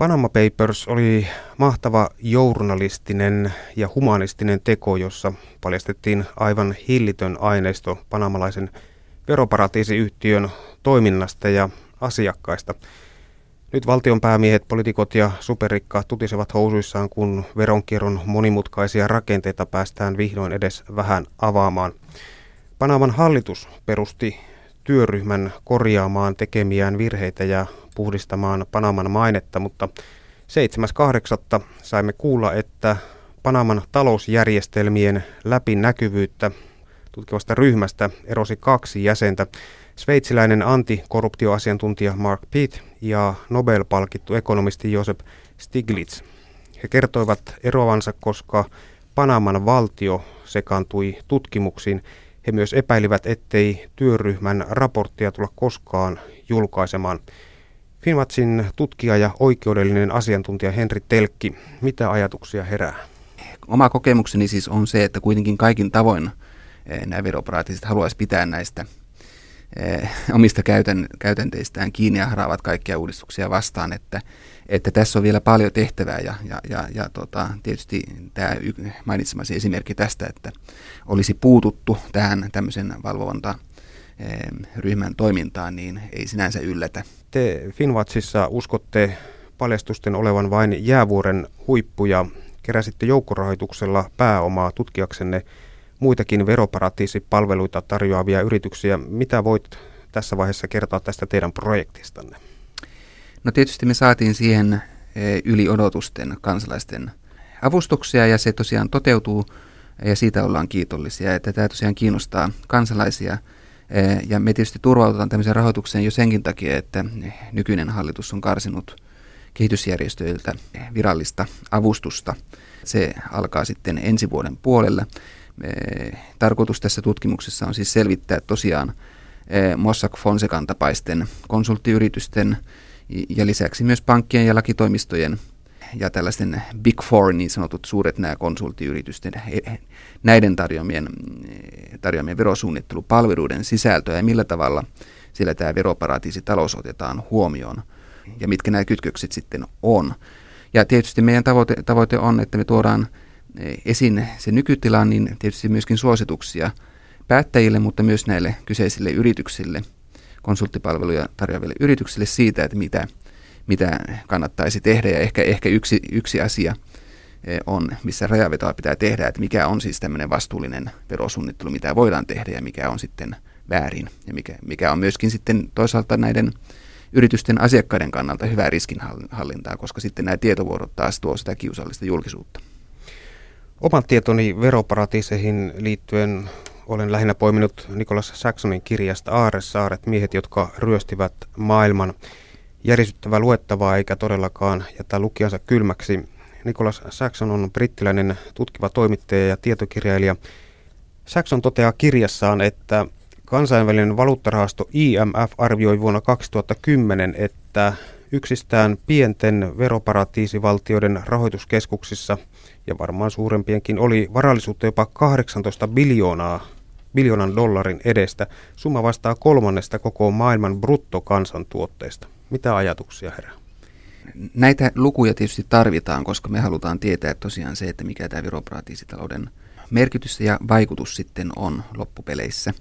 Panama Papers oli mahtava journalistinen ja humanistinen teko, jossa paljastettiin aivan hillitön aineisto panamalaisen veroparatiisiyhtiön toiminnasta ja asiakkaista. Nyt valtionpäämiehet, poliitikot ja superrikkaat tutisevat housuissaan, kun veronkierron monimutkaisia rakenteita päästään vihdoin edes vähän avaamaan. Panaman hallitus perusti työryhmän korjaamaan tekemiään virheitä ja puhdistamaan Panaman mainetta, mutta 7.8. saimme kuulla, että Panaman talousjärjestelmien läpinäkyvyyttä tutkivasta ryhmästä erosi kaksi jäsentä. Sveitsiläinen antikorruptioasiantuntija Mark Pitt ja Nobel-palkittu ekonomisti Josep Stiglitz. He kertoivat eroavansa, koska Panaman valtio sekaantui tutkimuksiin. He myös epäilivät, ettei työryhmän raporttia tulla koskaan julkaisemaan. Finmatsin tutkija ja oikeudellinen asiantuntija Henri Telkki, mitä ajatuksia herää? Oma kokemukseni siis on se, että kuitenkin kaikin tavoin eh, nämä veroparatiisit haluaisi pitää näistä eh, omista käytän, käytänteistään kiinni ja haraavat kaikkia uudistuksia vastaan, että, että tässä on vielä paljon tehtävää ja, ja, ja, ja tota, tietysti tämä mainitsemasi esimerkki tästä, että olisi puututtu tähän tämmöisen valvonta ryhmän toimintaan, niin ei sinänsä yllätä. Te Finwatsissa uskotte paljastusten olevan vain jäävuoren huippuja. Keräsitte joukkorahoituksella pääomaa tutkiaksenne muitakin veroparatiisipalveluita tarjoavia yrityksiä. Mitä voit tässä vaiheessa kertoa tästä teidän projektistanne? No tietysti me saatiin siihen e, yli odotusten kansalaisten avustuksia ja se tosiaan toteutuu ja siitä ollaan kiitollisia, että tämä tosiaan kiinnostaa kansalaisia – ja me tietysti turvaututaan tämmöiseen rahoitukseen jo senkin takia, että nykyinen hallitus on karsinut kehitysjärjestöiltä virallista avustusta. Se alkaa sitten ensi vuoden puolella. Eh, tarkoitus tässä tutkimuksessa on siis selvittää tosiaan eh, Mossack Fonsecan tapaisten konsulttiyritysten ja lisäksi myös pankkien ja lakitoimistojen ja tällaisten Big Four, niin sanotut suuret nämä konsulttiyritysten, näiden tarjoamien, tarjoamien verosuunnittelupalveluiden sisältöä ja millä tavalla sillä tämä veroparatiisitalous otetaan huomioon ja mitkä nämä kytkökset sitten on. Ja tietysti meidän tavoite, tavoite on, että me tuodaan esiin se nykytilan, niin tietysti myöskin suosituksia päättäjille, mutta myös näille kyseisille yrityksille, konsulttipalveluja tarjoaville yrityksille siitä, että mitä – mitä kannattaisi tehdä. Ja ehkä, ehkä yksi, yksi asia eh, on, missä rajavetoa pitää tehdä, että mikä on siis tämmöinen vastuullinen verosuunnittelu, mitä voidaan tehdä ja mikä on sitten väärin. Ja mikä, mikä on myöskin sitten toisaalta näiden yritysten asiakkaiden kannalta hyvää riskinhallintaa, koska sitten nämä tietovuorot taas tuo sitä kiusallista julkisuutta. Oman tietoni veroparatiiseihin liittyen olen lähinnä poiminut Nikolas Saxonin kirjasta Aaresaaret, miehet, jotka ryöstivät maailman järisyttävää luettavaa eikä todellakaan jätä lukijansa kylmäksi. Nicholas Saxon on brittiläinen tutkiva toimittaja ja tietokirjailija. Saxon toteaa kirjassaan, että kansainvälinen valuuttarahasto IMF arvioi vuonna 2010, että yksistään pienten veroparatiisivaltioiden rahoituskeskuksissa ja varmaan suurempienkin oli varallisuutta jopa 18 biljoonaa biljoonan dollarin edestä. Summa vastaa kolmannesta koko maailman bruttokansantuotteesta. Mitä ajatuksia herää? Näitä lukuja tietysti tarvitaan, koska me halutaan tietää tosiaan se, että mikä tämä veroparatiisitalouden merkitys ja vaikutus sitten on loppupeleissä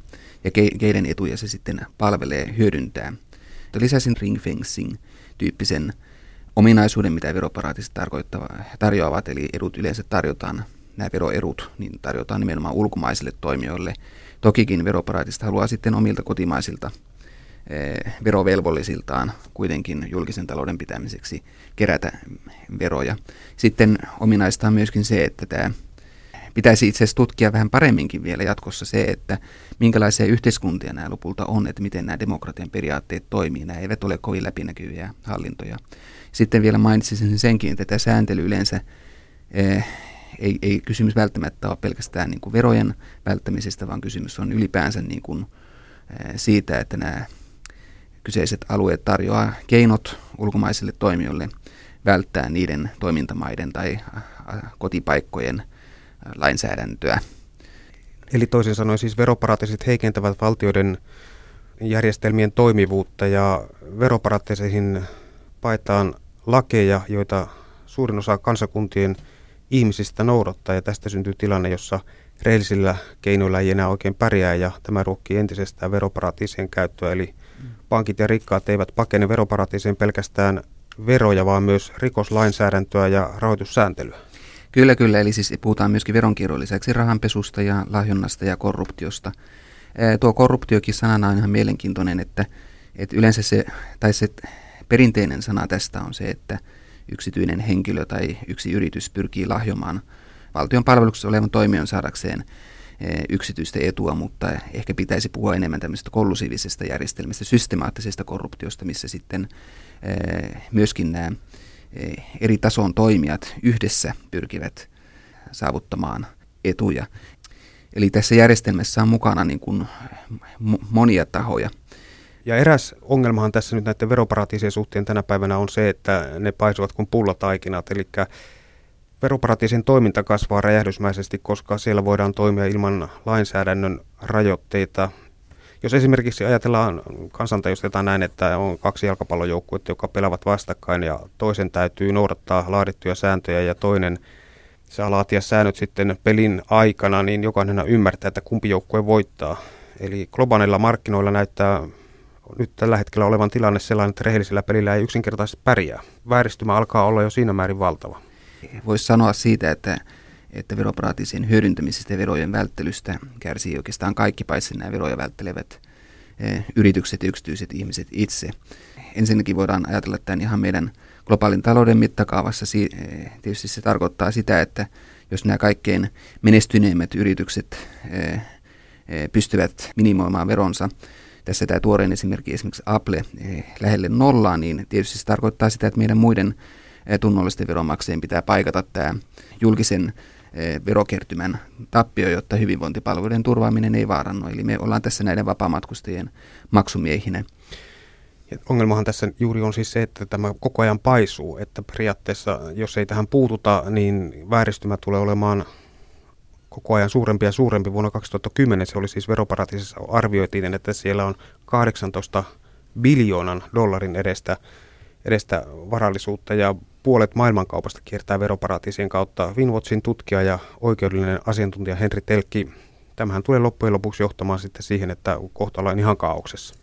ja keiden etuja se sitten palvelee hyödyntää. Lisäsin ring fencing tyyppisen ominaisuuden, mitä veroparatiisit tarjoavat, eli edut yleensä tarjotaan, nämä veroerut, niin tarjotaan nimenomaan ulkomaisille toimijoille. Tokikin veroparatiisit haluaa sitten omilta kotimaisilta verovelvollisiltaan kuitenkin julkisen talouden pitämiseksi kerätä veroja. Sitten ominaista on myöskin se, että tämä pitäisi itse asiassa tutkia vähän paremminkin vielä jatkossa se, että minkälaisia yhteiskuntia nämä lopulta on, että miten nämä demokratian periaatteet toimii. Nämä eivät ole kovin läpinäkyviä hallintoja. Sitten vielä mainitsisin senkin, että tämä sääntely yleensä eh, ei, ei kysymys välttämättä ole pelkästään niin kuin verojen välttämisestä, vaan kysymys on ylipäänsä niin kuin, eh, siitä, että nämä kyseiset alueet tarjoaa keinot ulkomaisille toimijoille välttää niiden toimintamaiden tai kotipaikkojen lainsäädäntöä. Eli toisin sanoen siis veroparatiisit heikentävät valtioiden järjestelmien toimivuutta ja veroparatiiseihin paetaan lakeja, joita suurin osa kansakuntien ihmisistä noudattaa ja tästä syntyy tilanne, jossa rehellisillä keinoilla ei enää oikein pärjää ja tämä ruokkii entisestään veroparatiisien käyttöä. Eli pankit ja rikkaat eivät pakene veroparatiisien pelkästään veroja, vaan myös rikoslainsäädäntöä ja rahoitussääntelyä. Kyllä, kyllä. Eli siis puhutaan myöskin veronkierron lisäksi rahanpesusta ja lahjonnasta ja korruptiosta. Tuo korruptiokin sanana on ihan mielenkiintoinen, että, että yleensä se, tai se perinteinen sana tästä on se, että yksityinen henkilö tai yksi yritys pyrkii lahjomaan valtion palveluksessa olevan toimijan saadakseen yksityistä etua, mutta ehkä pitäisi puhua enemmän tämmöisestä kollusiivisesta järjestelmästä, systemaattisesta korruptiosta, missä sitten myöskin nämä eri tason toimijat yhdessä pyrkivät saavuttamaan etuja. Eli tässä järjestelmässä on mukana niin kuin monia tahoja. Ja eräs ongelmahan tässä nyt näiden veroparatiisien suhteen tänä päivänä on se, että ne paisuvat kuin pullataikinat, eli veroparatiisin toiminta kasvaa räjähdysmäisesti, koska siellä voidaan toimia ilman lainsäädännön rajoitteita. Jos esimerkiksi ajatellaan kansantajustetaan näin, että on kaksi jalkapallojoukkuetta, jotka pelaavat vastakkain ja toisen täytyy noudattaa laadittuja sääntöjä ja toinen saa laatia säännöt sitten pelin aikana, niin jokainen ymmärtää, että kumpi joukkue voittaa. Eli globaalilla markkinoilla näyttää nyt tällä hetkellä olevan tilanne sellainen, että rehellisellä pelillä ei yksinkertaisesti pärjää. Vääristymä alkaa olla jo siinä määrin valtava. Voisi sanoa siitä, että, että veroparatiisien hyödyntämisestä ja verojen välttelystä kärsii oikeastaan kaikki paitsi nämä veroja välttelevät eh, yritykset ja yksityiset ihmiset itse. Ensinnäkin voidaan ajatella tämän ihan meidän globaalin talouden mittakaavassa. Eh, tietysti se tarkoittaa sitä, että jos nämä kaikkein menestyneimmät yritykset eh, pystyvät minimoimaan veronsa, tässä tämä tuoreen esimerkki esimerkiksi Apple lähelle nollaa, niin tietysti se tarkoittaa sitä, että meidän muiden tunnollisten veronmaksajien pitää paikata tämä julkisen verokertymän tappio, jotta hyvinvointipalveluiden turvaaminen ei vaarannu. Eli me ollaan tässä näiden vapaamatkustajien maksumiehinä. Ja ongelmahan tässä juuri on siis se, että tämä koko ajan paisuu, että periaatteessa jos ei tähän puututa, niin vääristymä tulee olemaan koko ajan suurempi ja suurempi. Vuonna 2010 se oli siis veroparatiisissa arvioitiin, että siellä on 18 biljoonan dollarin edestä, edestä varallisuutta ja puolet maailmankaupasta kiertää veroparatiisien kautta. Winwatchin tutkija ja oikeudellinen asiantuntija Henri Telkki, tämähän tulee loppujen lopuksi johtamaan sitten siihen, että kohta ollaan ihan kaauksessa.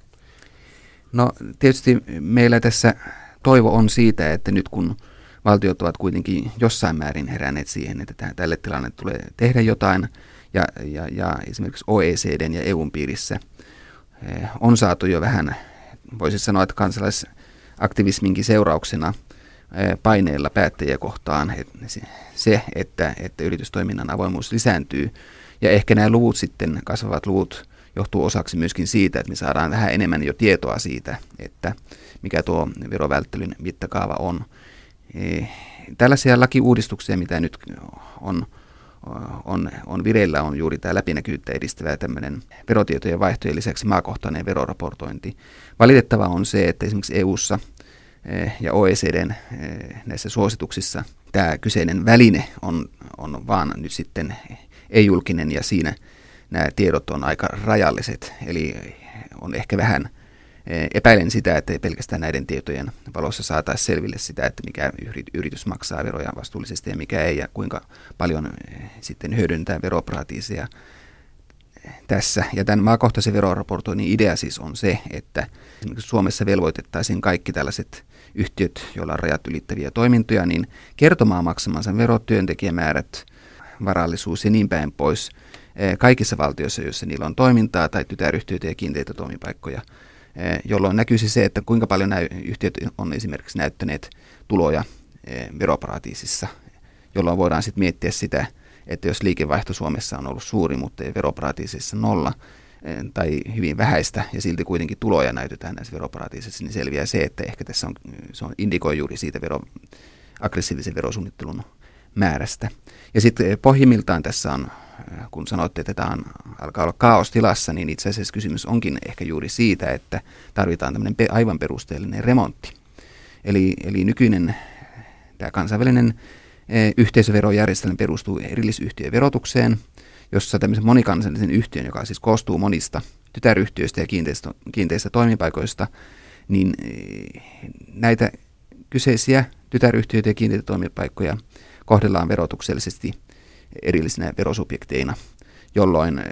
No tietysti meillä tässä toivo on siitä, että nyt kun valtiot ovat kuitenkin jossain määrin heränneet siihen, että tälle tilanne tulee tehdä jotain, ja, ja, ja esimerkiksi OECDn ja EUn piirissä eh, on saatu jo vähän, voisi sanoa, että kansalaisaktivisminkin seurauksena – paineilla päättäjiä kohtaan se, että, että yritystoiminnan avoimuus lisääntyy. Ja ehkä nämä luvut sitten, kasvavat luvut, johtuu osaksi myöskin siitä, että me saadaan vähän enemmän jo tietoa siitä, että mikä tuo verovälttelyn mittakaava on. E, tällaisia lakiuudistuksia, mitä nyt on, on, on vireillä, on juuri tämä läpinäkyvyyttä edistävä tämmöinen verotietojen vaihtojen lisäksi maakohtainen veroraportointi. Valitettava on se, että esimerkiksi EU:ssa ja OECDn eh, näissä suosituksissa tämä kyseinen väline on, on vaan nyt sitten ei-julkinen ja siinä nämä tiedot on aika rajalliset. Eli on ehkä vähän eh, epäilen sitä, että ei pelkästään näiden tietojen valossa saataisiin selville sitä, että mikä yritys maksaa veroja vastuullisesti ja mikä ei ja kuinka paljon sitten hyödyntää veroparatiiseja tässä. Ja tämän maakohtaisen veroraportoinnin idea siis on se, että Suomessa velvoitettaisiin kaikki tällaiset yhtiöt, joilla on rajat ylittäviä toimintoja, niin kertomaan maksamansa verot, työntekijämäärät, varallisuus ja niin päin pois eh, kaikissa valtioissa, joissa niillä on toimintaa tai tytäryhtiöitä ja kiinteitä toimipaikkoja, eh, jolloin näkyisi se, että kuinka paljon nämä yhtiöt on esimerkiksi näyttäneet tuloja eh, veroparatiisissa, jolloin voidaan sitten miettiä sitä, että jos liikevaihto Suomessa on ollut suuri, mutta ei veroparatiisissa nolla, tai hyvin vähäistä ja silti kuitenkin tuloja näytetään näissä veroparatiisissa, niin selviää se, että ehkä tässä on, se on indikoi juuri siitä vero, aggressiivisen verosuunnittelun määrästä. Ja sitten eh, pohjimmiltaan tässä on, eh, kun sanoitte, että tämä on, alkaa olla kaostilassa, niin itse asiassa kysymys onkin ehkä juuri siitä, että tarvitaan tämmöinen aivan perusteellinen remontti. Eli, eli nykyinen tämä kansainvälinen yhteisöverojärjestelmä perustuu erillisyhtiöverotukseen, jossa tämmöisen monikansallisen yhtiön, joka siis koostuu monista tytäryhtiöistä ja kiinteistä, kiinteistä toimipaikoista, niin eh, näitä kyseisiä tytäryhtiöitä ja kiinteätoimipaikkoja kohdellaan verotuksellisesti erillisinä verosubjekteina, jolloin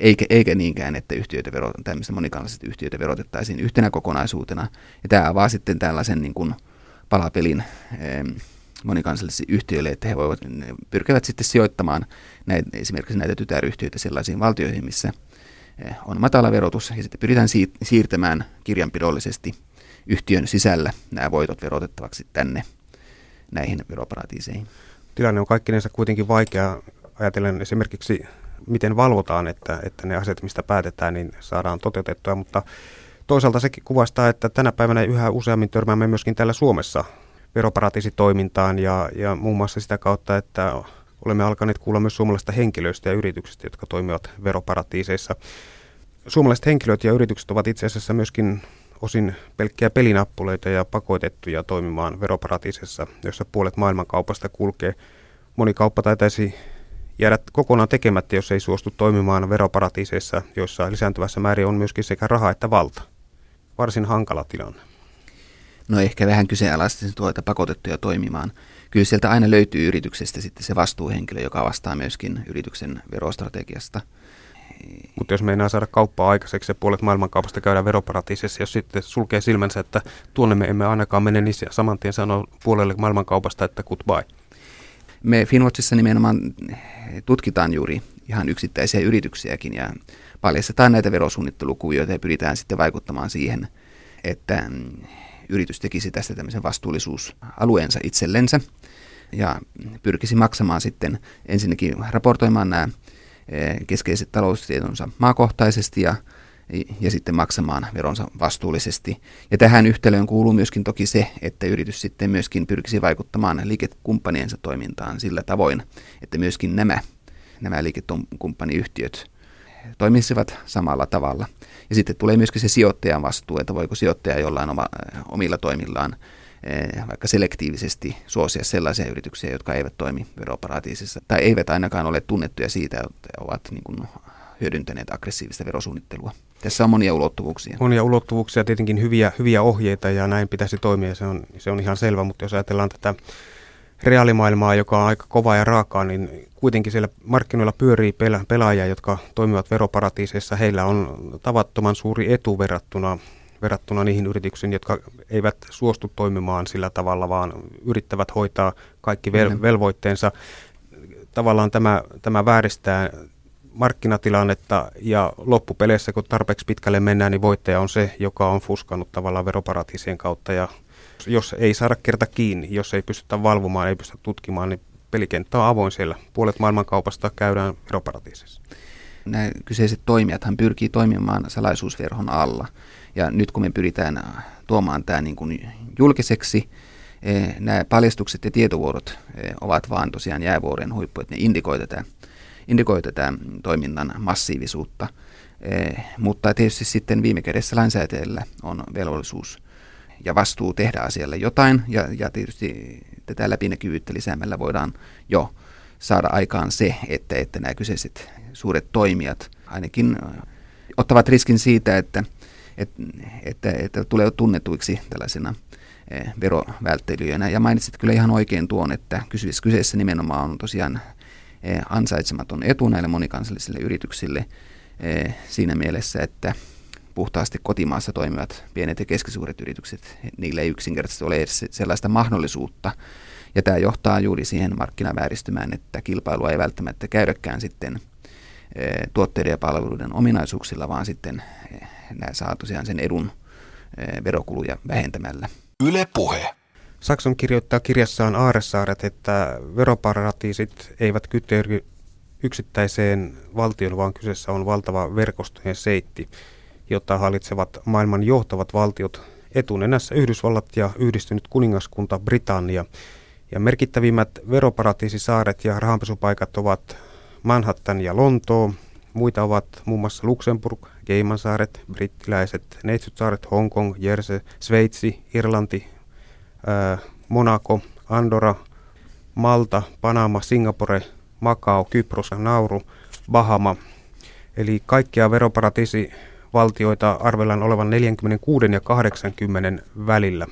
eikä, eikä niinkään, että yhtiöitä vero, tämmöistä monikansalliset yhtiöitä verotettaisiin yhtenä kokonaisuutena. Ja tämä avaa sitten tällaisen niin kuin palapelin monikansallisille yhtiöille, että he voivat, pyrkivät sitten sijoittamaan näitä, esimerkiksi näitä tytäryhtiöitä sellaisiin valtioihin, missä eh, on matala verotus, ja sitten pyritään siirtämään kirjanpidollisesti yhtiön sisällä nämä voitot verotettavaksi tänne näihin veroparatiiseihin. Tilanne on kaikkinensa kuitenkin vaikea ajatellen esimerkiksi, miten valvotaan, että, että ne asiat, mistä päätetään, niin saadaan toteutettua, mutta toisaalta sekin kuvastaa, että tänä päivänä yhä useammin törmäämme myöskin täällä Suomessa veroparatiisitoimintaan ja, ja muun muassa sitä kautta, että olemme alkaneet kuulla myös suomalaisista henkilöistä ja yrityksistä, jotka toimivat veroparatiiseissa. Suomalaiset henkilöt ja yritykset ovat itse asiassa myöskin osin pelkkiä pelinappuleita ja pakotettuja toimimaan veroparatiisissa, jossa puolet maailmankaupasta kulkee. Moni kauppa taitaisi jäädä kokonaan tekemättä, jos ei suostu toimimaan veroparatiiseissa, joissa lisääntyvässä määrin on myöskin sekä raha että valta. Varsin hankala tilanne no ehkä vähän kyseenalaisesti tuota pakotettuja toimimaan. Kyllä sieltä aina löytyy yrityksestä sitten se vastuuhenkilö, joka vastaa myöskin yrityksen verostrategiasta. Mutta jos meinaa saada kauppaa aikaiseksi ja puolet maailmankaupasta käydään veroparatiisissa, jos sitten sulkee silmänsä, että tuonne me emme ainakaan mene, niin saman tien sanoo puolelle maailmankaupasta, että goodbye. Me Finwatchissa nimenomaan tutkitaan juuri ihan yksittäisiä yrityksiäkin ja paljastetaan näitä verosuunnittelukuvioita ja pyritään sitten vaikuttamaan siihen, että yritys tekisi tästä tämmöisen vastuullisuusalueensa itsellensä ja pyrkisi maksamaan sitten ensinnäkin raportoimaan nämä eh, keskeiset taloustietonsa maakohtaisesti ja, ja sitten maksamaan veronsa vastuullisesti. Ja tähän yhtälöön kuuluu myöskin toki se, että yritys sitten myöskin pyrkisi vaikuttamaan liikekumppaniensa toimintaan sillä tavoin, että myöskin nämä, nämä liikekumppaniyhtiöt toimisivat samalla tavalla. Ja sitten tulee myöskin se sijoittajan vastuu, että voiko sijoittaja jollain oma, omilla toimillaan eh, vaikka selektiivisesti suosia sellaisia yrityksiä, jotka eivät toimi veroparatiisissa tai eivät ainakaan ole tunnettuja siitä, että ovat niin kuin hyödyntäneet aggressiivista verosuunnittelua. Tässä on monia ulottuvuuksia. Monia ulottuvuuksia, tietenkin hyviä, hyviä ohjeita ja näin pitäisi toimia, se on, se on ihan selvä, mutta jos ajatellaan tätä reaalimaailmaa, joka on aika kova ja raakaa, niin kuitenkin siellä markkinoilla pyörii pela- pelaajia, jotka toimivat veroparatiiseissa. Heillä on tavattoman suuri etu verrattuna, verrattuna niihin yrityksiin, jotka eivät suostu toimimaan sillä tavalla, vaan yrittävät hoitaa kaikki vel- velvoitteensa. Tavallaan tämä, tämä vääristää markkinatilannetta ja loppupeleissä, kun tarpeeksi pitkälle mennään, niin voittaja on se, joka on fuskannut tavallaan veroparatiisien kautta ja jos ei saada kerta kiinni, jos ei pystytä valvomaan, ei pystytä tutkimaan, niin pelikenttä on avoin siellä. Puolet maailmankaupasta käydään veroparatiisissa. Nämä kyseiset toimijathan pyrkii toimimaan salaisuusverhon alla. Ja nyt kun me pyritään tuomaan tämä niin kuin julkiseksi, eh, nämä paljastukset ja tietovuodot eh, ovat vaan tosiaan jäävuoren huippu, että ne indikoi tätä, indikoi tätä toiminnan massiivisuutta. Eh, mutta tietysti sitten viime kädessä lainsäätäjällä on velvollisuus ja vastuu tehdä asialle jotain, ja, ja tietysti tätä läpinäkyvyyttä lisäämällä voidaan jo saada aikaan se, että, että nämä kyseiset suuret toimijat ainakin ottavat riskin siitä, että, että, että, että tulee tunnetuiksi tällaisena verovälttelyjänä. Ja mainitsit kyllä ihan oikein tuon, että kyseessä nimenomaan on tosiaan ansaitsematon etu näille monikansallisille yrityksille siinä mielessä, että puhtaasti kotimaassa toimivat pienet ja keskisuuret yritykset, niille ei yksinkertaisesti ole edes sellaista mahdollisuutta. Ja tämä johtaa juuri siihen markkinavääristymään, että kilpailua ei välttämättä käydäkään sitten eh, tuotteiden ja palveluiden ominaisuuksilla, vaan sitten eh, nämä saa tosiaan sen edun eh, verokuluja vähentämällä. Yle Puhe. Sakson kirjoittaa kirjassaan Aaresaaret, että veroparatiisit eivät kyteydy yksittäiseen valtion, vaan kyseessä on valtava verkostojen seitti jota hallitsevat maailman johtavat valtiot etunenässä Yhdysvallat ja yhdistynyt kuningaskunta Britannia. Ja merkittävimmät veroparatiisisaaret ja rahanpesupaikat ovat Manhattan ja Lontoo. Muita ovat muun muassa Luxemburg, Geimansaaret, brittiläiset Neitsytsaaret, Hongkong, Jersey, Sveitsi, Irlanti, ää, Monaco, Andorra, Malta, Panama, Singapore, Macau, Kypros, Nauru, Bahama. Eli kaikkia veroparatiisi valtioita arvellaan olevan 46 ja 80 välillä.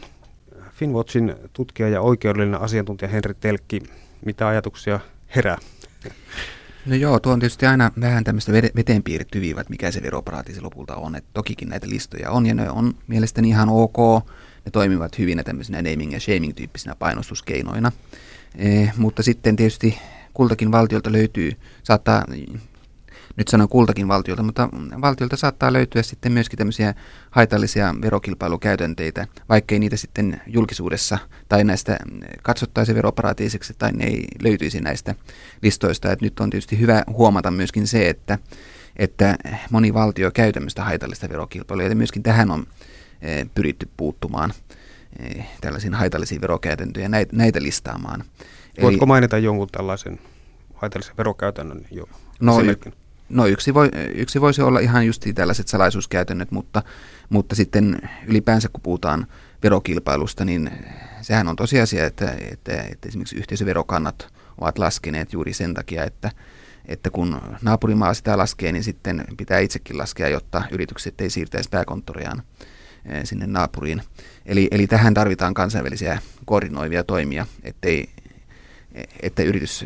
Finwatchin tutkija ja oikeudellinen asiantuntija Henri Telkki, mitä ajatuksia herää? No joo, tuo on tietysti aina vähän tämmöistä veteen piirretty viiva, että mikä se veroparatiisi lopulta on. Et tokikin näitä listoja on ja ne on mielestäni ihan ok. Ne toimivat hyvinä tämmöisinä naming ja shaming tyyppisinä painostuskeinoina. Eh, mutta sitten tietysti kultakin valtiolta löytyy, saattaa nyt sanon kultakin valtiolta, mutta valtiolta saattaa löytyä sitten myöskin tämmöisiä haitallisia verokilpailukäytänteitä, vaikkei niitä sitten julkisuudessa tai näistä katsottaisi veroparatiisiksi tai ne ei löytyisi näistä listoista. Et nyt on tietysti hyvä huomata myöskin se, että, että moni valtio käy tämmöistä haitallista verokilpailua ja myöskin tähän on e, pyritty puuttumaan e, tällaisiin haitallisiin verokäytäntöjä näitä, näitä listaamaan. Voitko Eli, mainita jonkun tällaisen haitallisen verokäytännön jo no, esimerkin? No yksi, voi, yksi voisi olla ihan just tällaiset salaisuuskäytännöt, mutta, mutta sitten ylipäänsä kun puhutaan verokilpailusta, niin sehän on tosiasia, että, että, että esimerkiksi yhteisöverokannat ovat laskeneet juuri sen takia, että, että kun naapurimaa sitä laskee, niin sitten pitää itsekin laskea, jotta yritykset ei siirtäisi pääkonttoriaan eh, sinne naapuriin. Eli, eli tähän tarvitaan kansainvälisiä koordinoivia toimia, ettei, että yritys-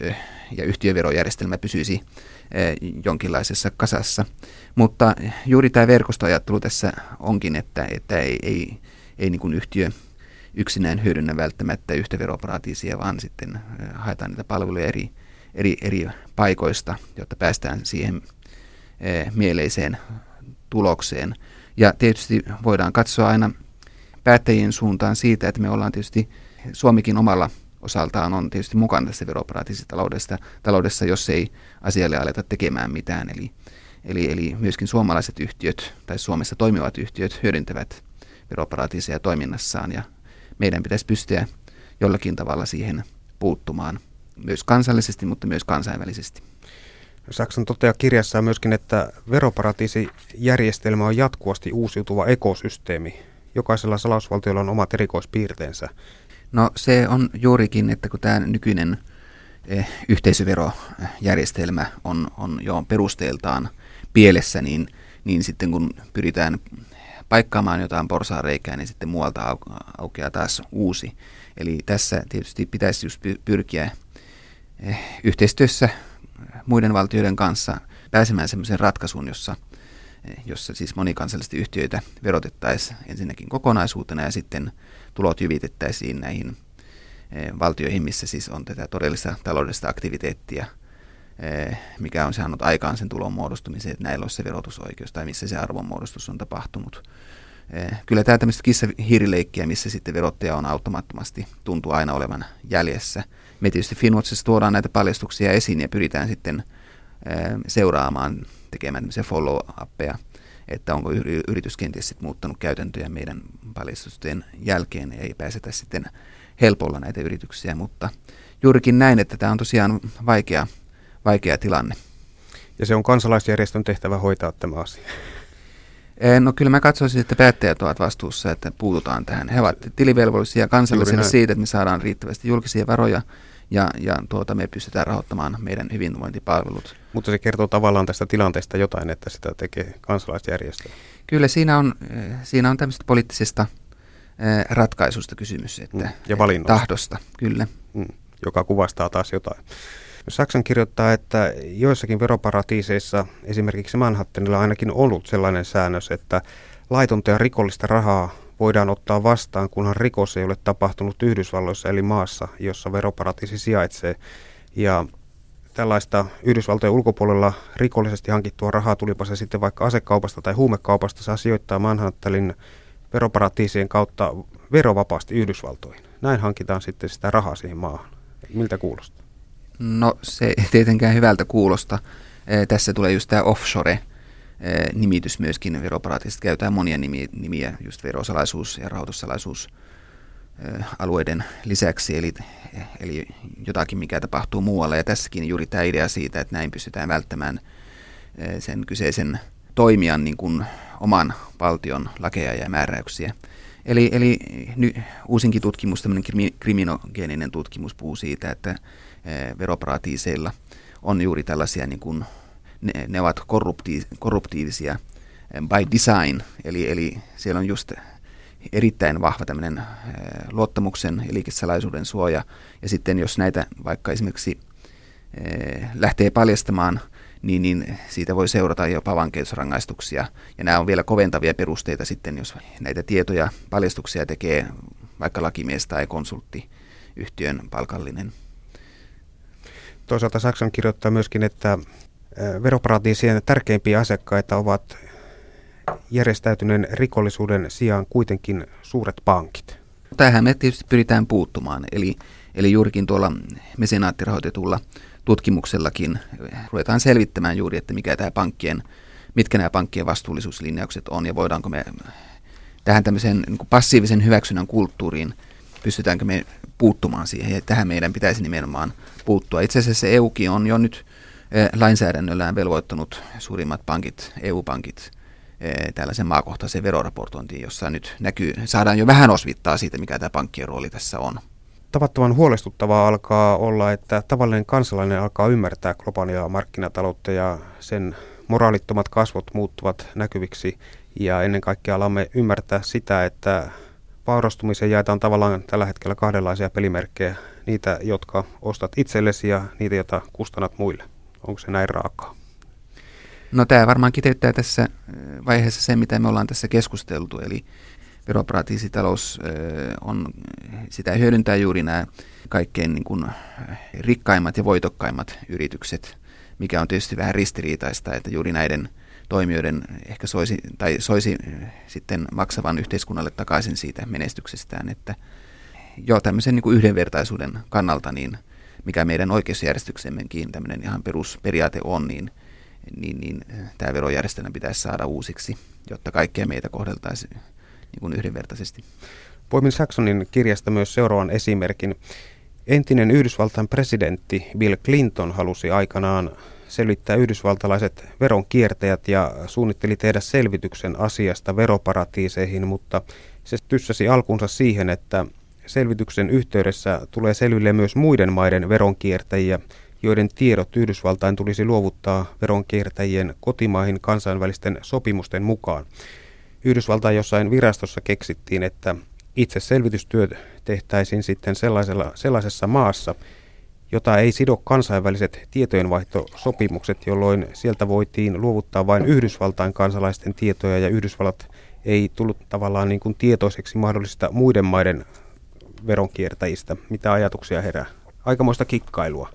ja yhtiöverojärjestelmä pysyisi Eh, jonkinlaisessa kasassa. Mutta juuri tämä verkostoajattelu tässä onkin, että, että ei, ei, ei niin kuin yhtiö yksinään hyödynnä välttämättä yhtä veroparatiisia, vaan sitten eh, haetaan niitä palveluja eri, eri, eri paikoista, jotta päästään siihen eh, mieleiseen tulokseen. Ja tietysti voidaan katsoa aina päättäjien suuntaan siitä, että me ollaan tietysti Suomikin omalla osaltaan on tietysti mukana tässä veroparatiisitaloudessa, taloudessa, jos ei asialle aleta tekemään mitään. Eli, eli, eli myöskin suomalaiset yhtiöt tai Suomessa toimivat yhtiöt hyödyntävät veroparatiiseja toiminnassaan ja meidän pitäisi pystyä jollakin tavalla siihen puuttumaan myös kansallisesti, mutta myös kansainvälisesti. Saksan toteaa kirjassaan myöskin, että veroparatiisijärjestelmä on jatkuvasti uusiutuva ekosysteemi. Jokaisella salausvaltiolla on omat erikoispiirteensä. No se on juurikin, että kun tämä nykyinen eh, yhteisöverojärjestelmä on, on jo perusteeltaan pielessä, niin, niin sitten kun pyritään paikkaamaan jotain porsaareikää, niin sitten muualta aukeaa taas uusi. Eli tässä tietysti pitäisi just pyrkiä eh, yhteistyössä muiden valtioiden kanssa pääsemään sellaisen ratkaisuun, jossa, eh, jossa siis monikansallisesti yhtiöitä verotettaisiin ensinnäkin kokonaisuutena ja sitten tulot jyvitettäisiin näihin eh, valtioihin, missä siis on tätä todellista taloudellista aktiviteettia, eh, mikä on saanut aikaan sen tulon muodostumisen, että näillä olisi se verotusoikeus tai missä se arvonmuodostus on tapahtunut. Eh, kyllä tämä tämmöistä kissa-hiirileikkiä, missä sitten verottaja on automaattomasti, tuntuu aina olevan jäljessä. Me tietysti Finwatchissa tuodaan näitä paljastuksia esiin ja pyritään sitten seuraamaan, tekemään follow-appeja että onko yritys kenties sit muuttanut käytäntöjä meidän paljastusten jälkeen, ei pääsetä sitten helpolla näitä yrityksiä, mutta juurikin näin, että tämä on tosiaan vaikea, vaikea tilanne. Ja se on kansalaisjärjestön tehtävä hoitaa tämä asia. No kyllä mä katsoisin, että päättäjät ovat vastuussa, että puututaan tähän. He ovat tilivelvollisia kansallisille siitä, että me saadaan riittävästi julkisia varoja ja, ja tuota, me pystytään rahoittamaan meidän hyvinvointipalvelut. Mutta se kertoo tavallaan tästä tilanteesta jotain, että sitä tekee kansalaisjärjestö. Kyllä siinä on, eh, siinä on tämmöistä poliittisesta eh, ratkaisusta kysymys, että mm, ja valinnosta. tahdosta, kyllä. Mm, joka kuvastaa taas jotain. Saksan kirjoittaa, että joissakin veroparatiiseissa, esimerkiksi Manhattanilla ainakin ollut sellainen säännös, että laitonta ja rikollista rahaa voidaan ottaa vastaan, kunhan rikos ei ole tapahtunut Yhdysvalloissa eli maassa, jossa veroparatiisi sijaitsee. Ja tällaista Yhdysvaltojen ulkopuolella rikollisesti hankittua rahaa, tulipa se sitten vaikka asekaupasta tai huumekaupasta, saa sijoittaa Manhattanin veroparatiisien kautta verovapaasti Yhdysvaltoihin. Näin hankitaan sitten sitä rahaa siihen maahan. Miltä kuulostaa? No se ei tietenkään hyvältä kuulosta. Tässä tulee just tämä offshore nimitys myöskin. Veroparatiisista käytetään monia nimiä, just verosalaisuus ja rahoitussalaisuus alueiden lisäksi, eli, eli jotakin, mikä tapahtuu muualla. Ja tässäkin juuri tämä idea siitä, että näin pystytään välttämään sen kyseisen toimijan niin kuin oman valtion lakeja ja määräyksiä. Eli, eli ny, uusinkin tutkimus, tämmöinen kriminogeeninen tutkimus puhuu siitä, että veroparatiiseilla on juuri tällaisia, niin kuin, ne, ne ovat korrupti, korruptiivisia by design, eli, eli siellä on just erittäin vahva tämmöinen luottamuksen ja liikesalaisuuden suoja. Ja sitten jos näitä vaikka esimerkiksi lähtee paljastamaan, niin, niin siitä voi seurata jopa vankeusrangaistuksia. Ja nämä on vielä koventavia perusteita sitten, jos näitä tietoja, paljastuksia tekee vaikka lakimies tai konsultti yhtiön palkallinen. Toisaalta Saksan kirjoittaa myöskin, että veroparatiisien tärkeimpiä asiakkaita ovat järjestäytyneen rikollisuuden sijaan kuitenkin suuret pankit. Tähän me tietysti pyritään puuttumaan, eli, eli juurikin tuolla mesenaattirahoitetulla tutkimuksellakin ruvetaan selvittämään juuri, että mikä tämä pankkien, mitkä nämä pankkien vastuullisuuslinjaukset on ja voidaanko me tähän tämmöiseen niin passiivisen hyväksynnän kulttuuriin, pystytäänkö me puuttumaan siihen ja tähän meidän pitäisi nimenomaan puuttua. Itse asiassa EUkin on jo nyt lainsäädännöllään velvoittanut suurimmat pankit, EU-pankit, eh, tällaisen maakohtaisen veroraportointiin, jossa nyt näkyy, saadaan jo vähän osvittaa siitä, mikä tämä pankkien rooli tässä on. Tavattoman huolestuttavaa alkaa olla, että tavallinen kansalainen alkaa ymmärtää globaalia markkinataloutta ja sen moraalittomat kasvot muuttuvat näkyviksi ja ennen kaikkea alamme ymmärtää sitä, että vaurastumiseen jaetaan tavallaan tällä hetkellä kahdenlaisia pelimerkkejä. Niitä, jotka ostat itsellesi ja niitä, joita kustannat muille. Onko se näin raakaa? No tämä varmaan kiteyttää tässä vaiheessa se, mitä me ollaan tässä keskusteltu, eli veroparatiisitalous on, sitä hyödyntää juuri nämä kaikkein niin kuin rikkaimmat ja voitokkaimmat yritykset, mikä on tietysti vähän ristiriitaista, että juuri näiden toimijoiden ehkä soisi, tai soisi sitten maksavan yhteiskunnalle takaisin siitä menestyksestään, että jo tämmöisen niin kuin yhdenvertaisuuden kannalta, niin mikä meidän oikeusjärjestyksemmekin tämmöinen ihan perusperiaate on, niin, niin, niin tämä verojärjestelmä pitäisi saada uusiksi, jotta kaikkia meitä kohdeltaisiin niin kuin yhdenvertaisesti. Poimin Saxonin kirjasta myös seuraavan esimerkin. Entinen Yhdysvaltain presidentti Bill Clinton halusi aikanaan selvittää yhdysvaltalaiset veronkiertäjät ja suunnitteli tehdä selvityksen asiasta veroparatiiseihin, mutta se tyssäsi alkunsa siihen, että selvityksen yhteydessä tulee selville myös muiden maiden veronkiertäjiä, joiden tiedot Yhdysvaltain tulisi luovuttaa veronkiertäjien kotimaihin kansainvälisten sopimusten mukaan. Yhdysvaltain jossain virastossa keksittiin, että itse selvitystyöt tehtäisiin sitten sellaisella, sellaisessa maassa, jota ei sido kansainväliset tietojenvaihtosopimukset, jolloin sieltä voitiin luovuttaa vain Yhdysvaltain kansalaisten tietoja ja Yhdysvallat ei tullut tavallaan niin kuin tietoiseksi mahdollisista muiden maiden veronkiertäjistä. Mitä ajatuksia herää? Aikamoista kikkailua.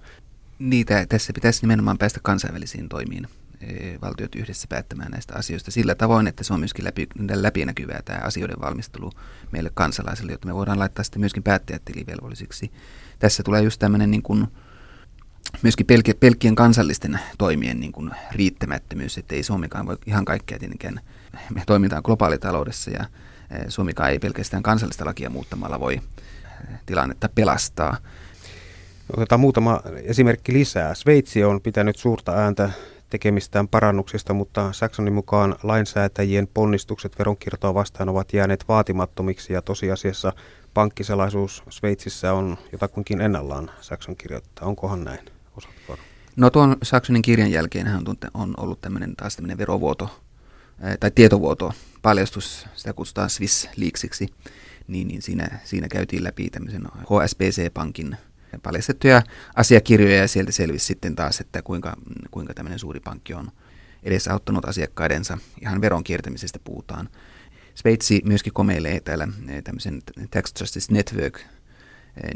Niitä tässä pitäisi nimenomaan päästä kansainvälisiin toimiin. Eh, valtiot yhdessä päättämään näistä asioista sillä tavoin, että se on myöskin läpi, läpinäkyvää tämä asioiden valmistelu meille kansalaisille, jotta me voidaan laittaa sitten myöskin päättäjät tilivelvollisiksi. Tässä tulee just tämmöinen niin kuin, myöskin pelk- pelkkien kansallisten toimien niin kuin riittämättömyys, että ei Suomikaan voi ihan kaikkea tietenkään. Me toimitaan globaalitaloudessa ja Suomikaan ei pelkästään kansallista lakia muuttamalla voi eh, tilannetta pelastaa. Otetaan muutama esimerkki lisää. Sveitsi on pitänyt suurta ääntä tekemistään parannuksista, mutta Saxonin mukaan lainsäätäjien ponnistukset veronkiertoa vastaan ovat jääneet vaatimattomiksi ja tosiasiassa pankkisalaisuus Sveitsissä on jotakuinkin ennallaan, Saxon kirjoittaa. Onkohan näin? Osaatko? No tuon Saxonin kirjan jälkeen hän on ollut tämmöinen taas tämmöinen verovuoto tai tietovuoto paljastus, sitä kutsutaan Swiss Leaksiksi, niin, niin siinä, siinä käytiin läpi tämmöisen HSBC-pankin paljastettuja asiakirjoja ja sieltä selvisi sitten taas, että kuinka, kuinka tämmöinen suuri pankki on edesauttanut asiakkaidensa. Ihan veron kiertämisestä puhutaan. Sveitsi myöskin komeilee täällä eh, tämmöisen Tax Justice Network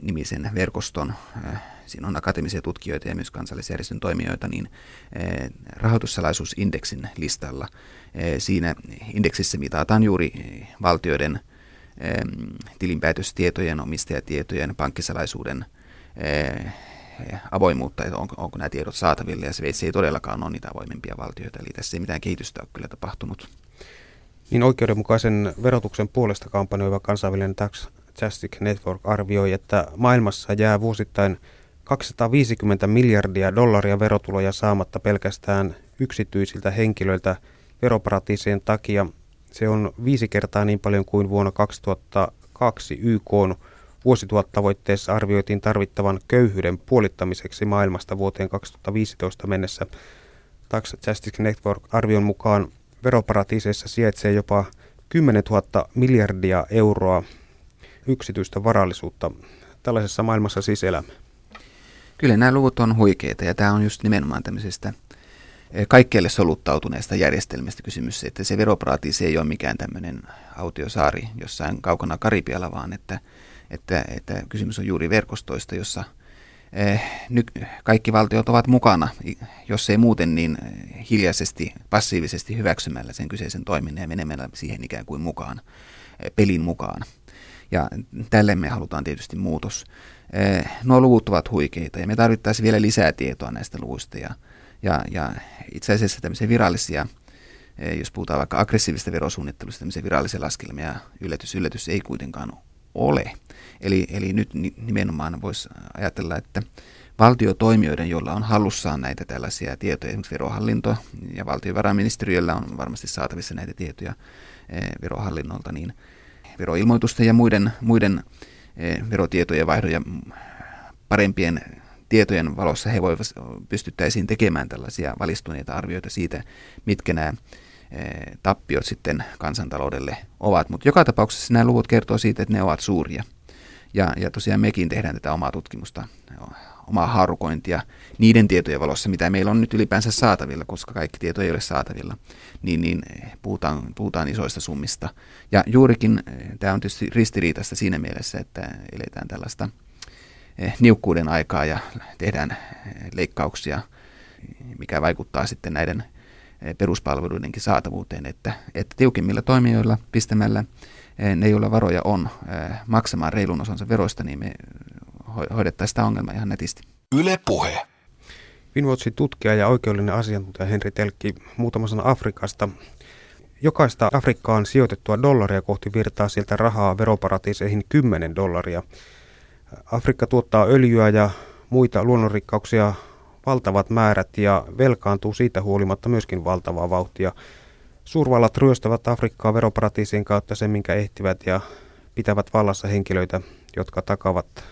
nimisen verkoston, eh, siinä on akateemisia tutkijoita ja myös kansallisjärjestön toimijoita, niin rahoitussalaisuusindeksin listalla. Siinä indeksissä mitataan juuri valtioiden tilinpäätöstietojen, omistajatietojen, pankkisalaisuuden avoimuutta, että onko, onko nämä tiedot saatavilla, ja Sveitsi ei todellakaan ole niitä avoimempia valtioita, eli tässä ei mitään kehitystä ole kyllä tapahtunut. Niin oikeudenmukaisen verotuksen puolesta kampanjoiva kansainvälinen Tax Justice Network arvioi, että maailmassa jää vuosittain 250 miljardia dollaria verotuloja saamatta pelkästään yksityisiltä henkilöiltä veroparatiisien takia. Se on viisi kertaa niin paljon kuin vuonna 2002 YK on Vuosituhattavoitteessa arvioitiin tarvittavan köyhyyden puolittamiseksi maailmasta vuoteen 2015 mennessä. Tax Justice Network arvion mukaan veroparatiiseissa sijaitsee jopa 10 000 miljardia euroa yksityistä varallisuutta. Tällaisessa maailmassa siis elämme. Kyllä nämä luvut on huikeita ja tämä on just nimenomaan tämmöisestä eh, kaikkeelle soluttautuneesta järjestelmästä kysymys, että se veroparatiisi ei ole mikään tämmöinen autiosaari jossain kaukana Karibialla, vaan että, että, että kysymys on juuri verkostoista, jossa eh, kaikki valtiot ovat mukana, jos ei muuten, niin eh, hiljaisesti, passiivisesti hyväksymällä sen kyseisen toiminnan ja menemällä siihen ikään kuin mukaan, pelin mukaan. Ja tälle me halutaan tietysti muutos. Eh, nuo luvut ovat huikeita ja me tarvittaisiin vielä lisää tietoa näistä luvuista ja, ja, ja itse asiassa tämmöisiä virallisia, eh, jos puhutaan vaikka aggressiivista verosuunnittelusta, tämmöisiä virallisia laskelmia, yllätys, yllätys ei kuitenkaan ole. Eli, eli nyt nimenomaan voisi ajatella, että valtiotoimijoiden, joilla on hallussaan näitä tällaisia tietoja, esimerkiksi verohallinto ja valtiovarainministeriöllä on varmasti saatavissa näitä tietoja eh, verohallinnolta, niin veroilmoitusten ja muiden, muiden Eh, verotietojen vaihdon ja parempien tietojen valossa he voivat pystyttäisiin tekemään tällaisia valistuneita arvioita siitä, mitkä nämä eh, tappiot sitten kansantaloudelle ovat. Mutta joka tapauksessa nämä luvut kertoo siitä, että ne ovat suuria. Ja, ja tosiaan mekin tehdään tätä omaa tutkimusta, omaa haarukointia niiden tietojen valossa, mitä meillä on nyt ylipäänsä saatavilla, koska kaikki tieto ei ole saatavilla, niin, niin puhutaan, puhutaan isoista summista. Ja juurikin eh, tämä on tietysti ristiriitaista siinä mielessä, että eletään tällaista eh, niukkuuden aikaa ja tehdään eh, leikkauksia, mikä vaikuttaa sitten näiden peruspalveluidenkin saatavuuteen, että, että tiukimmilla toimijoilla pistämällä ne, joilla varoja on maksamaan reilun osansa veroista, niin me hoidettaisiin sitä ongelmaa ihan netisti. Yle Puhe. Finwatchin tutkija ja oikeudellinen asiantuntija Henri Telkki muutama sana Afrikasta. Jokaista Afrikkaan sijoitettua dollaria kohti virtaa sieltä rahaa veroparatiiseihin 10 dollaria. Afrikka tuottaa öljyä ja muita luonnonrikkauksia valtavat määrät ja velkaantuu siitä huolimatta myöskin valtavaa vauhtia. Suurvallat ryöstävät Afrikkaa veroparatiisien kautta sen, minkä ehtivät ja pitävät vallassa henkilöitä, jotka takavat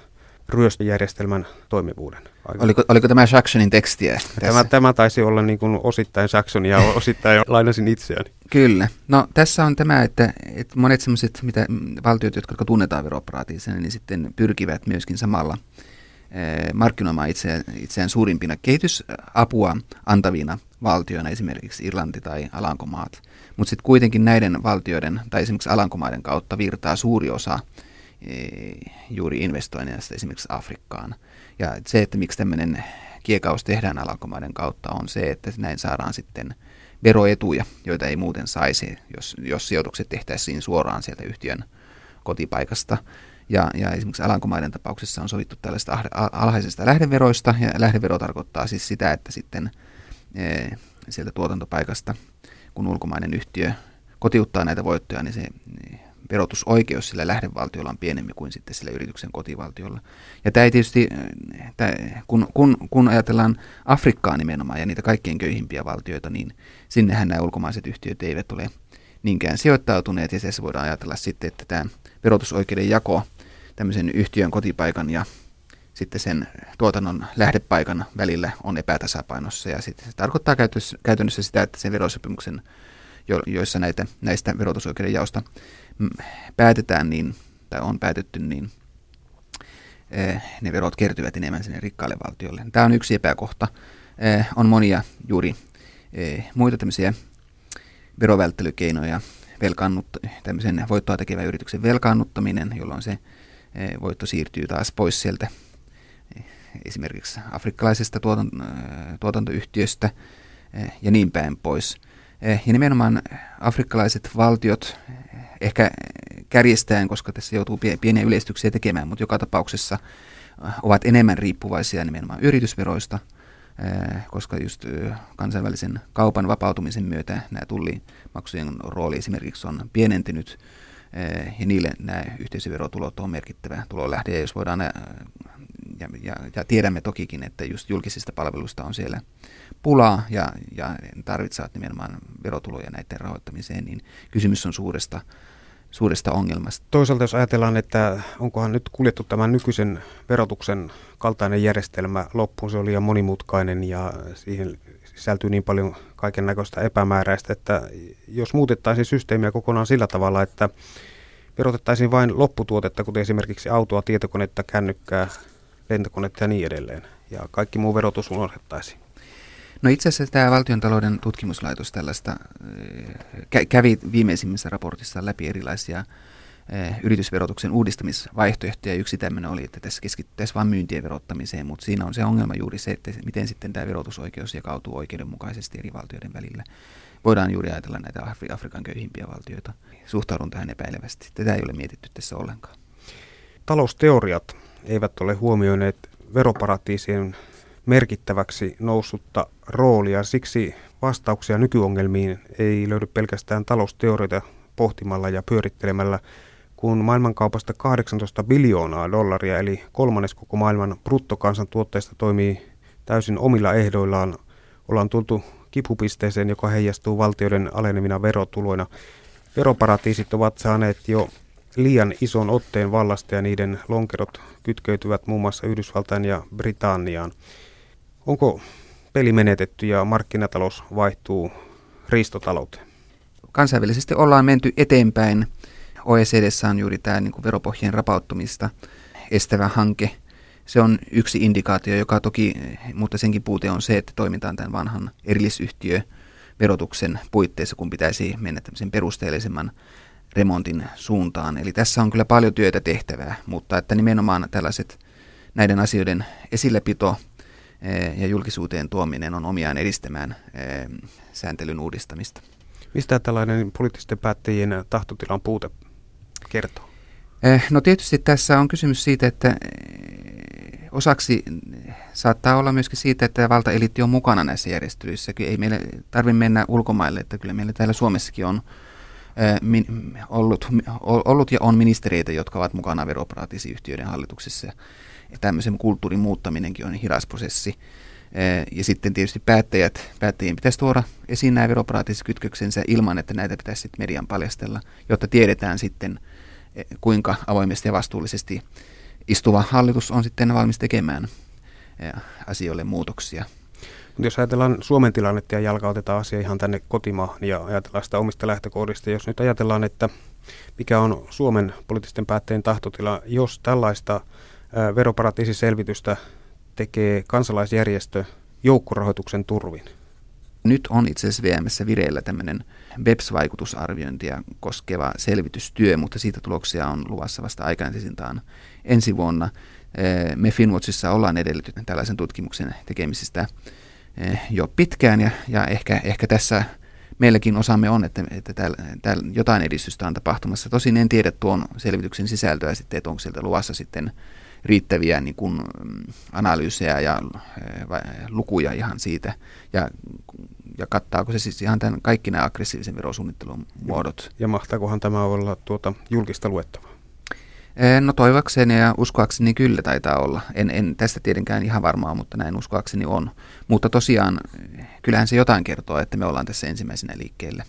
ryöstöjärjestelmän toimivuuden. Oliko, oliko tämä Jacksonin tekstiä? Tämä, tämä taisi olla niin kuin osittain ja osittain lainasin itseäni. Kyllä. No tässä on tämä, että, että monet sellaiset mitä valtiot, jotka tunnetaan veroparatiisina, niin sitten pyrkivät myöskin samalla eh, markkinoimaan itseään, itseään suurimpina kehitysapua antavina valtioina, esimerkiksi Irlanti tai Alankomaat. Mutta sitten kuitenkin näiden valtioiden tai esimerkiksi Alankomaiden kautta virtaa suuri osa juuri investoinnista esimerkiksi Afrikkaan. Ja se, että miksi tämmöinen kiekaus tehdään alankomaiden kautta, on se, että näin saadaan sitten veroetuja, joita ei muuten saisi, jos, jos sijoitukset tehtäisiin suoraan sieltä yhtiön kotipaikasta. Ja, ja esimerkiksi Alankomaiden tapauksessa on sovittu tällaista alhaisesta lähdeveroista, ja lähdevero tarkoittaa siis sitä, että sitten e, sieltä tuotantopaikasta, kun ulkomainen yhtiö kotiuttaa näitä voittoja, niin se verotusoikeus sillä lähdevaltiolla on pienempi kuin sitten sillä yrityksen kotivaltiolla. Ja tämä ei tietysti, tämä, kun, kun, kun ajatellaan Afrikkaa nimenomaan ja niitä kaikkein köyhimpiä valtioita, niin sinnehän nämä ulkomaiset yhtiöt eivät ole niinkään sijoittautuneet. Ja tässä voidaan ajatella sitten, että tämä verotusoikeuden jako tämmöisen yhtiön kotipaikan ja sitten sen tuotannon lähdepaikan välillä on epätasapainossa. Ja sitten se tarkoittaa käytännössä sitä, että sen verosopimuksen joissa näitä, näistä verotusoikeuden jaosta päätetään, niin, tai on päätetty, niin eh, ne verot kertyvät enemmän sinne rikkaalle valtiolle. Tämä on yksi epäkohta. Eh, on monia juuri eh, muita tämmöisiä verovälttelykeinoja, velkaannut, tämmöisen voittoa tekevän yrityksen velkaannuttaminen, jolloin se voitto siirtyy taas pois sieltä esimerkiksi afrikkalaisesta tuotantoyhtiöstä ja niin päin pois. Ja nimenomaan afrikkalaiset valtiot ehkä kärjestäen, koska tässä joutuu pieniä yleistyksiä tekemään, mutta joka tapauksessa äh, ovat enemmän riippuvaisia nimenomaan yritysveroista, äh, koska just äh, kansainvälisen kaupan vapautumisen myötä nämä tullimaksujen rooli esimerkiksi on pienentynyt, ja niille nämä yhteisöverotulot on merkittävä tulolähde, ja jos voidaan, ja, ja, ja tiedämme tokikin, että just julkisista palveluista on siellä pulaa, ja, ja tarvitsevat nimenomaan verotuloja näiden rahoittamiseen, niin kysymys on suuresta suuresta ongelmasta. Toisaalta jos ajatellaan, että onkohan nyt kuljettu tämän nykyisen verotuksen kaltainen järjestelmä loppuun, se oli liian monimutkainen ja siihen sisältyy niin paljon kaiken näköistä epämääräistä, että jos muutettaisiin systeemiä kokonaan sillä tavalla, että verotettaisiin vain lopputuotetta, kuten esimerkiksi autoa, tietokonetta, kännykkää, lentokonetta ja niin edelleen, ja kaikki muu verotus unohdettaisiin. No itse asiassa tämä valtiontalouden tutkimuslaitos tällaista kävi viimeisimmässä raportissa läpi erilaisia yritysverotuksen uudistamisvaihtoehtoja. Yksi tämmöinen oli, että tässä keskityttäisiin vain myyntien verottamiseen, mutta siinä on se ongelma juuri se, että miten sitten tämä verotusoikeus jakautuu oikeudenmukaisesti eri valtioiden välillä. Voidaan juuri ajatella näitä Afrikan köyhimpiä valtioita. Suhtaudun tähän epäilevästi. Tätä ei ole mietitty tässä ollenkaan. Talousteoriat eivät ole huomioineet veroparatiisien merkittäväksi noussutta roolia. Siksi vastauksia nykyongelmiin ei löydy pelkästään talousteorioita pohtimalla ja pyörittelemällä, kun maailmankaupasta 18 biljoonaa dollaria, eli kolmannes koko maailman bruttokansantuotteesta toimii täysin omilla ehdoillaan, ollaan tultu kipupisteeseen, joka heijastuu valtioiden alenevina verotuloina. Veroparatiisit ovat saaneet jo liian ison otteen vallasta ja niiden lonkerot kytkeytyvät muun muassa Yhdysvaltain ja Britanniaan. Onko peli menetetty ja markkinatalous vaihtuu riistotalouteen? Kansainvälisesti ollaan menty eteenpäin. OECDssä on juuri tämä niin veropohjien rapauttumista estävä hanke. Se on yksi indikaatio, joka toki, mutta senkin puute on se, että toimitaan tämän vanhan erillisyhtiö verotuksen puitteissa, kun pitäisi mennä tämmöisen perusteellisemman remontin suuntaan. Eli tässä on kyllä paljon työtä tehtävää, mutta että nimenomaan tällaiset näiden asioiden esilläpito ja julkisuuteen tuominen on omiaan edistämään sääntelyn uudistamista. Mistä tällainen poliittisten päättäjien tahtotilan puute kertoo? No tietysti tässä on kysymys siitä, että osaksi saattaa olla myöskin siitä, että valtaeliitti on mukana näissä järjestelyissä. Ei meille tarvitse mennä ulkomaille, että kyllä meillä täällä Suomessakin on ollut, ollut ja on ministereitä, jotka ovat mukana veroparatiisiyhtiöiden hallituksessa. Ja tämmöisen kulttuurin muuttaminenkin on hidas prosessi. Ja sitten tietysti päättäjät, päättäjien pitäisi tuoda esiin nämä kytköksensä ilman, että näitä pitäisi sitten median paljastella, jotta tiedetään sitten, kuinka avoimesti ja vastuullisesti istuva hallitus on sitten valmis tekemään asioille muutoksia. Jos ajatellaan Suomen tilannetta ja jalkautetaan asia ihan tänne kotimaahan ja ajatellaan sitä omista lähtökohdista, jos nyt ajatellaan, että mikä on Suomen poliittisten päättäjien tahtotila, jos tällaista veroparatiisiselvitystä tekee kansalaisjärjestö joukkorahoituksen turvin? Nyt on itse asiassa VMssä vireillä tämmöinen BEPS-vaikutusarviointia koskeva selvitystyö, mutta siitä tuloksia on luvassa vasta aikaisintaan ensi vuonna. Me Finwatchissa ollaan edellytetty tällaisen tutkimuksen tekemisestä jo pitkään ja, ja ehkä, ehkä tässä meilläkin osamme on, että, että täällä, täällä jotain edistystä on tapahtumassa. Tosin en tiedä tuon selvityksen sisältöä sitten, että onko sieltä luvassa sitten riittäviä niin kuin, mm, analyysejä ja eh, lukuja ihan siitä. Ja, ja kattaako se siis ihan tämän kaikki nämä aggressiivisen verosuunnittelun muodot. Ja mahtaakohan tämä olla tuota julkista luettavaa? No toivakseni ja uskoakseni kyllä taitaa olla. En, en tästä tietenkään ihan varmaa, mutta näin uskoakseni on. Mutta tosiaan kyllähän se jotain kertoo, että me ollaan tässä ensimmäisenä liikkeelle.